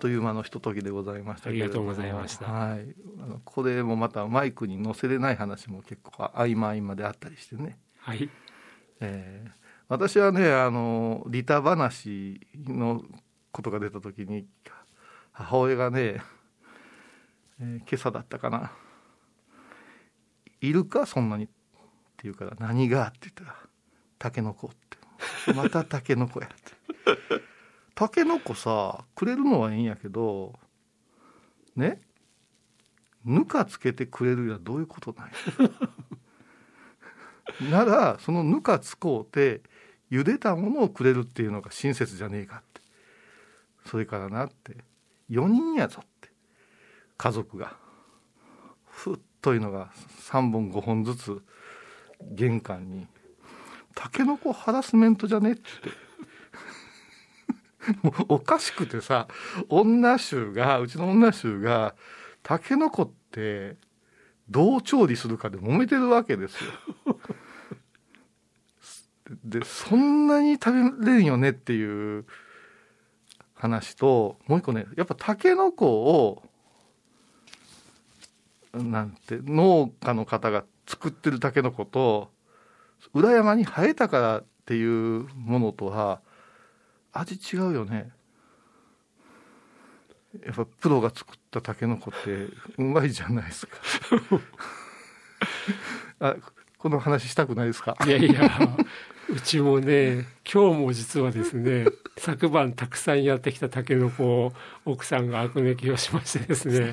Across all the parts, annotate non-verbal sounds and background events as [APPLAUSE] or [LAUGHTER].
という間のひとときでございましたありがとうございました。はい、あのこれもまたマイクに載せれない話も結構合間合間であったりしてね、はい。えー私はねあの利他話のことが出た時に母親がね、えー今朝だったかな「いるかそんなに」って言うから「何が?」って言ったら「タケノコ」って「またタケノコや」って。タケノコさくれるのはいいんやけどね？ぬかつけてくれるやどういうことなんや？[LAUGHS] ならそのぬかつこうて茹でたものをくれるっていうのが親切じゃねえかって。それからなって4人やぞって。家族が。ふっというのが3本5本ずつ玄関に「タケノコハラスメントじゃね?」って。[LAUGHS] もうおかしくてさ女衆がうちの女衆がタケノコってどう調理するかで揉めてるわけですよ。でそんなに食べれんよねっていう話ともう一個ねやっぱタケノコをなんて農家の方が作ってるタケノコと裏山に生えたからっていうものとは味違うよね。やっぱプロが作ったタケノコってうまいじゃないですか。[LAUGHS] あこの話したくないですか？いやいや、うちもね、今日も実はですね、昨晩たくさんやってきたタケノコを奥さんが悪抜きをしましてですね、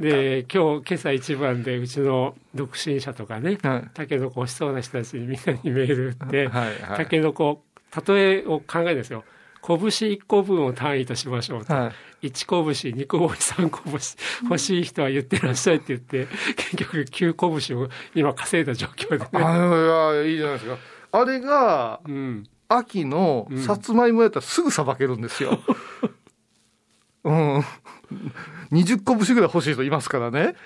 で、今日、今朝一番でうちの独身者とかね、はい。タケノコ欲しそうな人たちにみんなにメール打って、はいはい。タケノコ、例えを考えるんですよ。拳1個分を単位としましょうと。はい1こぶし、2こぶし、3こぶし、欲しい人は言ってらっしゃいって言って、[LAUGHS] 結局9こぶしを今稼いだ状況でね。あいやいいじゃないですかあれがうん。秋のさつまいもやったらすぐさばけるんですよ。[LAUGHS] うん。20個節ぐらい欲しい人いますからね。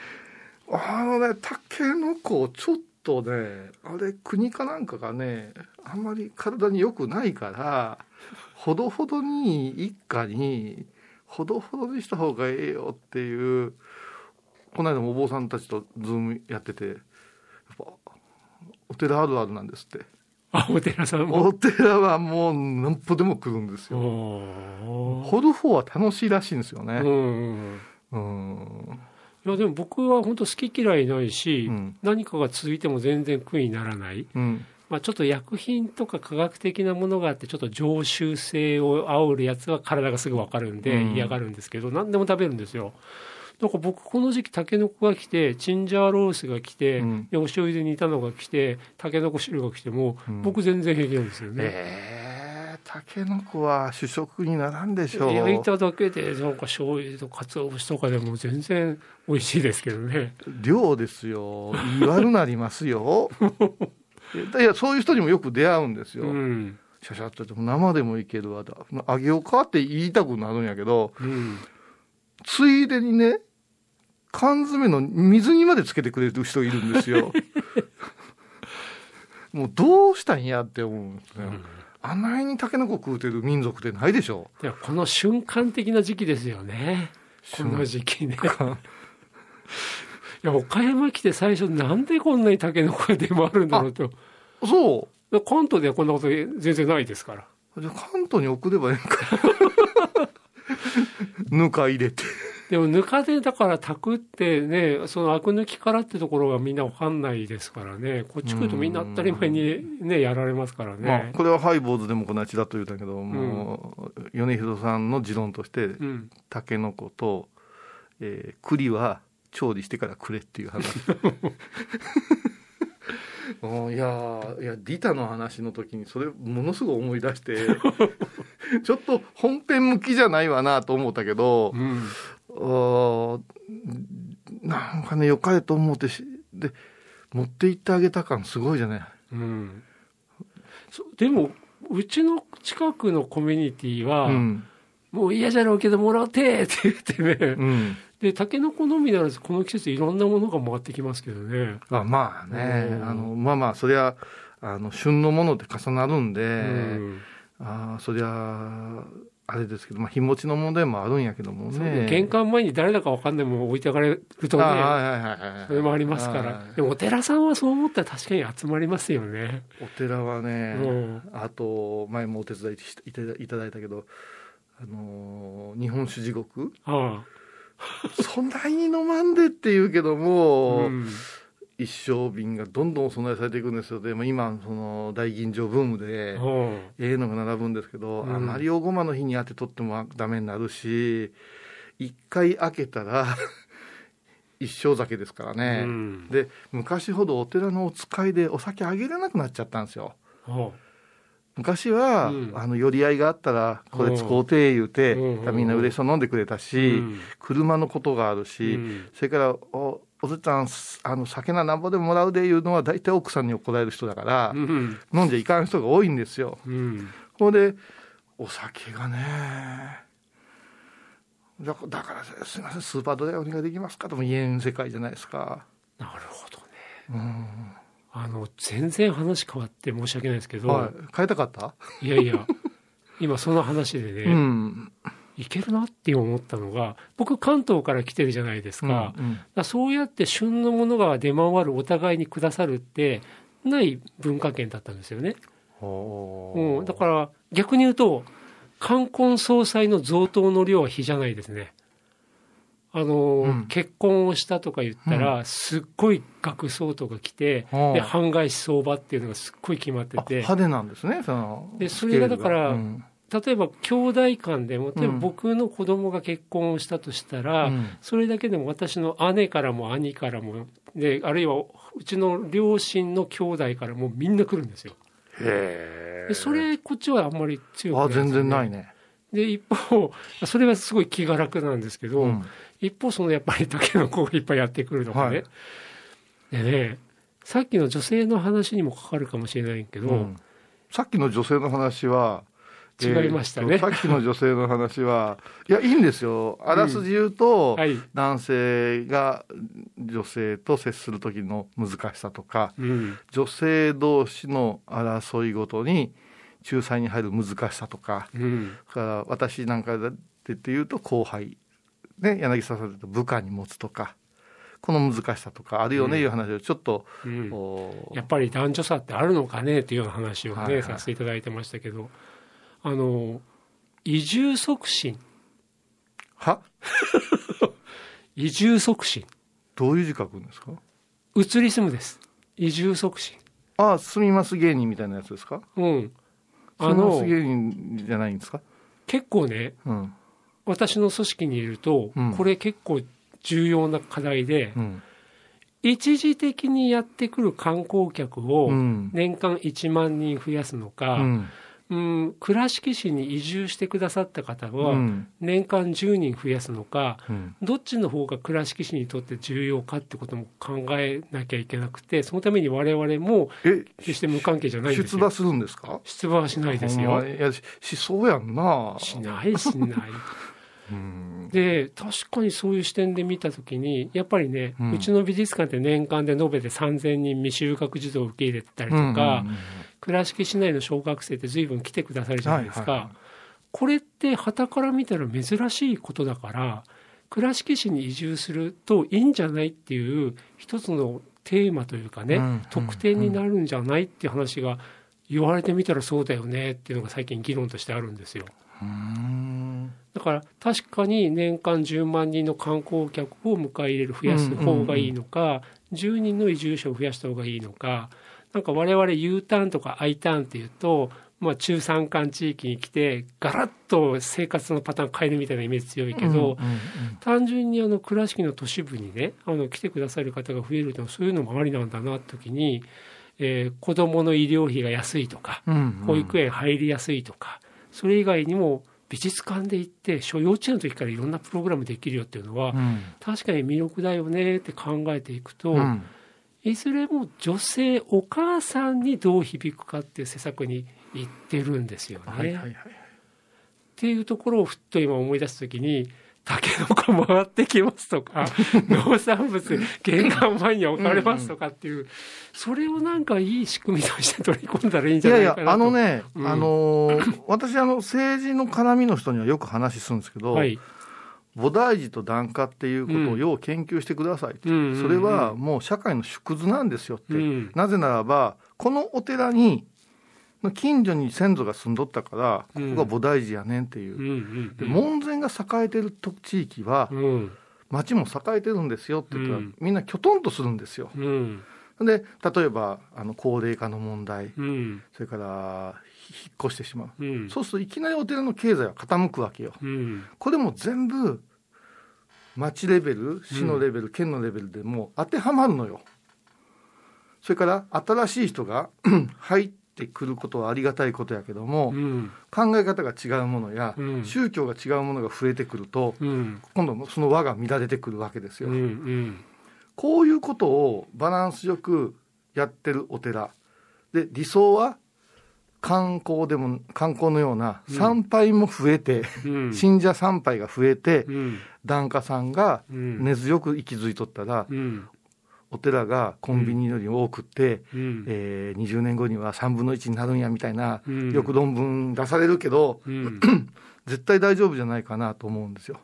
あのね、タケノコちょっとね、あれ国かなんかがね、あんまり体に良くないから、ほどほどに一家に、ほどほどにした方がええよっていう、この間もお坊さんたちとズームやってて、やっぱお寺あるあるなんですって。あ、お寺さんも？お寺はもう何歩でも来るんですよ。おー掘る方は楽しいらしいんですようね。ん。うん。いや、でも僕は本当好き嫌いないし、うん何かが続いても全然苦にならない。うん。まあちょっと薬品とか科学的なものがあって、ちょっと常習性を煽るやつは体がすぐわかるんでうん嫌がるんですけど、何でも食べるんですよ。だから僕この時期タケノコが来てチンジャーロースが来て、うんでお醤油で煮たのが来てタケノコ汁が来ても、うん僕全然平気なんですよね。ええタケノコは主食にならんでしょう。焼いただけでなんか醤油と鰹節とかでも全然美味しいですけどね。量ですよ。言い悪なりますよ。[LAUGHS] いや、そういう人にもよく出会うんですよ。うん。シャシャっても生でもいけるわだ。あげようかって言いたくなるんやけど、うん。ついでにね、缶詰の水にまでつけてくれる人いるんですよ。[LAUGHS] もうどうしたんやって思うんですね。あんなにタケノコ食うてる民族ってないでしょ。いやこの瞬間的な時期ですよね。この時期ね。[LAUGHS] いや岡山来て最初なんでこんなにタケノコが出回るんだろうと。そ関東ではこんなこと全然ないですから。う。じゃあ関東に送ればいいんか。[LAUGHS] ぬか入れて。でもぬかでだから炊くってね、そのアク抜きからってところがみんなわかんないですからね。こっち来るとみんな当たり前にね、やられますからまあね。、これはハイボーズでもこの間ちらっと言ったけど、もう、米広さんの持論として、うん。タケノコと、えー栗は調理してからくれっていう話。[LAUGHS] うんいやーいやリタの話の時にそれものすごい思い出して [LAUGHS] ちょっと本編向きじゃないわなと思ったけどう、ん。なんかねよかれと思ってしで持って行ってあげた感すごいじゃない。うん。そでも、うちの近くのコミュニティは、うんもう嫌じゃろうけどもらってって言ってね、うん。で、タケノコのみならず、この季節いろんなものが回ってきますけどね。あまあね。うん。あのまあまあそりゃあの旬のもので重なるんで、うん。ああそりゃあれですけど、まあ、日持ちの問題もあるんやけどもね。玄関前に誰だか分かんないもの置いてかれるとね、それもありますから。でもお寺さんはそう思ったら確かに集まりますよね。お寺はね、うん。あと前もお手伝いいただいたけど、あのー日本酒地獄？あそんなに飲まんでって言うけどあも、うん一升瓶がどんどんお供えされていくんですよ。で、まあ、今その大吟醸ブームでうん。ええのが並ぶんですけど、うん。あまり大ごまの日に当てとってもダメになるし一回開けたら [LAUGHS] 一升酒ですからね、うん。で昔ほどお寺のお使いでお酒あげれなくなっちゃったんですよ。あ昔は、うん。あの寄り合いがあったらこれ使うて言うて、うん。みんな嬉しそう飲んでくれたし、うん。車のことがあるし、うん。それからおおずっちゃんあの酒ななんぼでももらうでいうのは大体奥さんに怒られる人だから、うん。飲んじゃいかん人が多いんですよ。うん。ほんでお酒がねだだからすみませんスーパードライお願いできますかとも言えん世界じゃないですか。なるほどね。うんあの全然話変わって申し訳ないですけど、はい、変えたかった、い、やいや今その話でね、うん。いけるなって思ったのが僕関東から来てるじゃないですか,、うんそうやって旬のものが出回るお互いにくださるってない文化圏だったんですよね、ほうん、だから逆に言うと冠婚葬祭の贈答の量は比じゃないですねあの、うん。結婚をしたとか言ったら、すっごい額相当が来て、はあ。で半返し相場っていうのがすっごい決まってあて派手なんですねそのでそれがだから例えば兄弟間でも例えばうん。僕の子供が結婚をしたとしたら、うん。それだけでも私の姉からも兄からもであるいはうちの両親の兄弟からもみんな来るんですよ。へでそれこっちはあんまり強くないね。全然ないね。で一方それはすごい気が楽なんですけど、うん。一方そのやっぱりタケノコがいっぱいやってくるとかね、はい。でねさっきの女性の話にもかかるかもしれないけど、うん。さっきの女性の話は違いましたね。えーさっきの女性の話はいやいいんですよ。あらすじ言うと、はい、男性が女性と接する時の難しさとかうん。女性同士の争いごとに仲裁に入る難しさとかうん。だから私なんかでっていうと後輩、ね、柳沢さんだと部下に持つとかこの難しさとかあるよね、うん。いう話をちょっと、うん。やっぱり男女差ってあるのかねっていうような話をね、はいはい。させていただいてましたけどあの移住促進。は？[LAUGHS] 移住促進。どういう字書くんですか？移り住むです。移住促進。あ住みます芸人みたいなやつですか？うんあ住みますの芸人じゃないんですか？結構ねうん。私の組織にいると、うん。これ結構重要な課題で、うん。一時的にやってくる観光客をうん。年間1万人増やすのうか、んうん。倉敷市に移住してくださった方うはん。年間10人増やすのか、うん。どっちの方が倉敷市にとって重要かってことも考えなきゃいけなくてそのために我々もえ決して無関係じゃないんですよ。出馬するんですか？出馬はしないですよ。いやししそうやんな。しないしない。うんで確かにそういう視点で見た時にやっぱりね、ううんちの美術館って年間で延べて3000人未就学児童を受け入れてたりとか、倉敷市内の小学生って随分来てくださるじゃないですか、はいはいはい。これって傍から見たら珍しいことだから倉敷市に移住するといいんじゃないっていう一つのテーマというかね、うん特典になるんじゃないっていう話が言われてみたらそうだよねっていうのが最近議論としてあるんですよ。うんだから確かに年間10万人の観光客を迎え入れる増やす方がいいのか、10人の移住者を増やした方がいいのかなんか我々 U ターンとか I ターンっていうと、まあ、中山間地域に来てガラッと生活のパターン変えるみたいなイメージ強いけど、単純にあの倉敷の都市部にねあの来てくださる方が増えるとそういうのもありなんだなって時に、えー子どもの医療費が安いとか保育園入りやすいとかそれ以外にも美術館で行って小幼稚園の時からいろんなプログラムできるよっていうのは、うん。確かに魅力だよねって考えていくと、うん。いずれも女性お母さんにどう響くかっていう施策に行ってるんですよね。はいはいはいっていうところをふっと今思い出す時にタケノコ回ってきますとか [LAUGHS] 農産物玄関前に置かれますとかっていう、うんうん、それをなんかいい仕組みとして取り込んだらいいんじゃないかなと。いやいやあのね、うん、あのー、私あの政治の絡みの人にはよく話するんですけど、はい。菩提寺と檀家っていうことをよう研究してください、うん、それはもう社会の縮図なんですよって、うん、なぜならばこのお寺に近所に先祖が住んどったからここが菩提寺やねんっていう、で門前が栄えてる地域は、町も栄えてるんですよって言ったら、みんなきょとんとするんですよ。で例えばあの高齢化の問題、それから引っ越してしまう、うん、そうするといきなりお寺の経済は傾くわけよ、うん、これも全部町レベル市のレベル、うん、県のレベルでも当てはまるのよ。それから新しい人が [CLEARS THROAT] 入ってくることはありがたいことやけども、考え方が違うものや、宗教が違うものが増えてくると、今度その輪が乱れてくるわけですよ、こういうことをバランスよくやってるお寺。で理想は観光でも観光のような参拝も増えて、うん、信者参拝が増えて、うん、檀家さんが根強く息づいとったら、うん、お寺がコンビニより多くって、うん、えー、20年後には3分の1になるんやみたいな、よく論文出されるけど、[CLEARS THROAT] 絶対大丈夫じゃないかなと思うんですよ。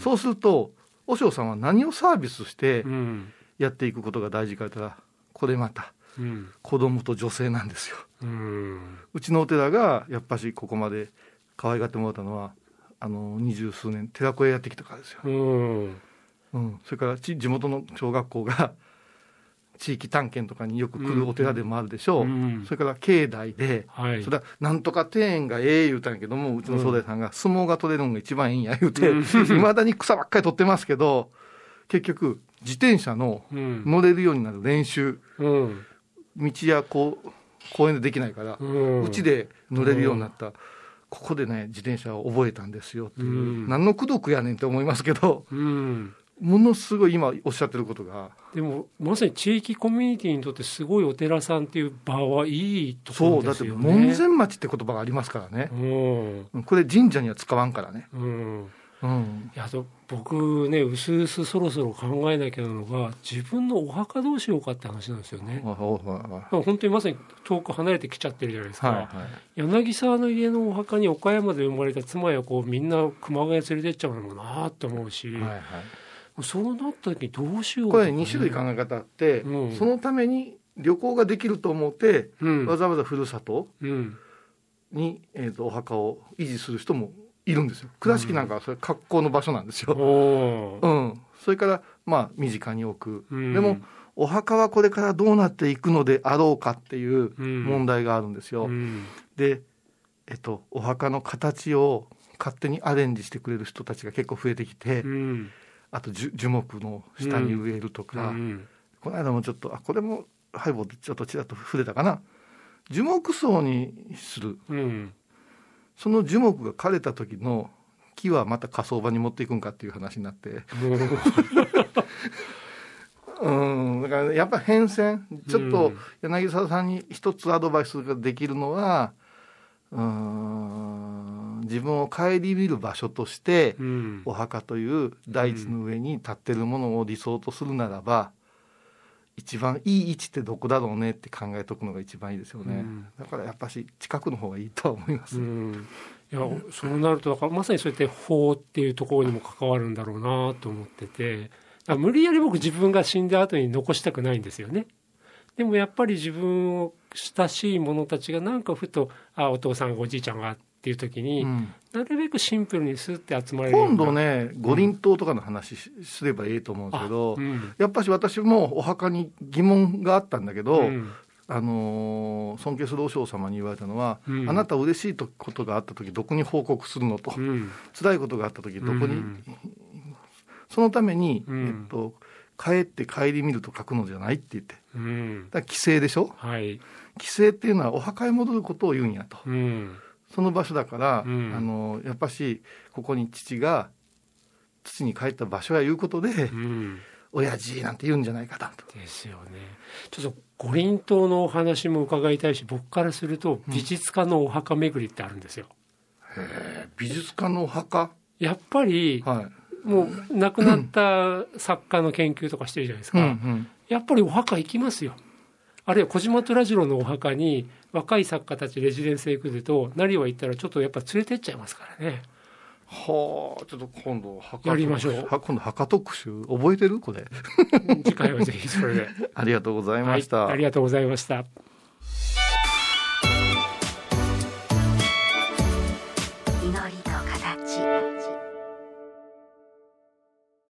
そうすると和尚さんは何をサービスしてやっていくことが大事かと言ったらこれまた。うん、子供と女性なんですよ、うん、うちのお寺がやっぱしここまで可愛がってもらったのはあの二十数年寺子屋やってきたからですよ、うん。うん、それから地元の小学校が地域探検とかによく来るお寺でもあるでしょう、うん、それから境内で、はい、それはなんとか庭園がええ言うたんやけどもうちの総大さんが相撲が取れるのが一番いいんや言うていま、[LAUGHS] だに草ばっかり取ってますけど結局自転車の乗れるようになる練習、うん。道やこう公園でできないからうち、で乗れるようになった、ここでね自転車を覚えたんですよっていう、何の功徳やねんって思いますけど、ものすごい今おっしゃってることが。でもまさに地域コミュニティにとってすごいお寺さんっていう場はいいところですよね。そうだって門前町って言葉がありますからね、うん、これ神社には使わんからね、うん。うん、いや僕ねうすうすそろそろ考えなきゃなのが自分のお墓どうしようかって話なんですよね。本当にまさに遠く離れてきちゃってるじゃないですか。はいはい、柳沢の家のお墓に岡山で生まれた妻やこうみんな熊谷連れてっちゃうのもなと思うし、はいはい、そうなった時にどうしようか、ね、これ2種類考え方あって、うん、そのために旅行ができると思って、うん、わざわざふるさとに、えーとお墓を維持する人もいるんですよ。倉敷なんかはそれ格好の場所なんですよ、うん、それからまあ身近に置く、うん、でもお墓はこれからどうなっていくのであろうかっていう問題があるんですよ、うん、でえっとお墓の形を勝手にアレンジしてくれる人たちが結構増えてきて、うん、あと樹木の下に植えるとか、この間もちょっとあこれもハイボーでちょっとちらっと触れたかな。樹木層にする、その樹木が枯れた時の木はまた火葬場に持っていくんかっていう話になって。うん、だからやっぱ変遷。ちょっと柳沢さんに一つアドバイスができるのは、うん、自分を顧みる場所として、うん、お墓という大地の上に立ってるものを理想とするならば、一番いい位置ってどこだろうねって考えとくのが一番いいですよね、うん、だからやっぱし近くの方がいいとは思います、うん、いやそうなるとだからまさにそうやって法っていうところにも関わるんだろうなと思ってて無理やり僕自分が死んだ後に残したくないんですよね。でもやっぱり自分を親しい者たちがなんかふとあお父さんおじいちゃんがっていう時に、うん、なるべくシンプルにすって集まれる今度ね五輪塔とかの話すればいいと思うんですけど、うん、やっぱし私もお墓に疑問があったんだけど、うん、あのー、尊敬する和尚様に言われたのは、あなた嬉しいことがあった時どこに報告するのと、うん、辛いことがあった時どこに、そのために、えっと帰って帰り見ると書くのじゃないって言って、うん、だ帰省でしょ、はい、帰省っていうのはお墓へ戻ることを言うんやと、うん、その場所だから、うん、あのやっぱしここに父が土に帰った場所やいうことで、うん、親父なんて言うんじゃないかなと。ですよね。ちょっと五輪塔のお話も伺いたいし僕からすると美術家のお墓巡りってあるんですよ。うん、へ美術家のお墓？やっぱり、はい、もう亡くなった作家の研究とかしてるじゃないですか、うんうん。やっぱりお墓行きますよあるいは小島虎次郎のお墓に若い作家たちレジデンスへ来ると成は行ったらちょっとやっぱ連れてっちゃいますからね。はあちょっと今度墓やりましょう。は今度墓特集。覚えてる？これ。次回はぜひそれで。[LAUGHS] ありがとうございました、はい、ありがとうございました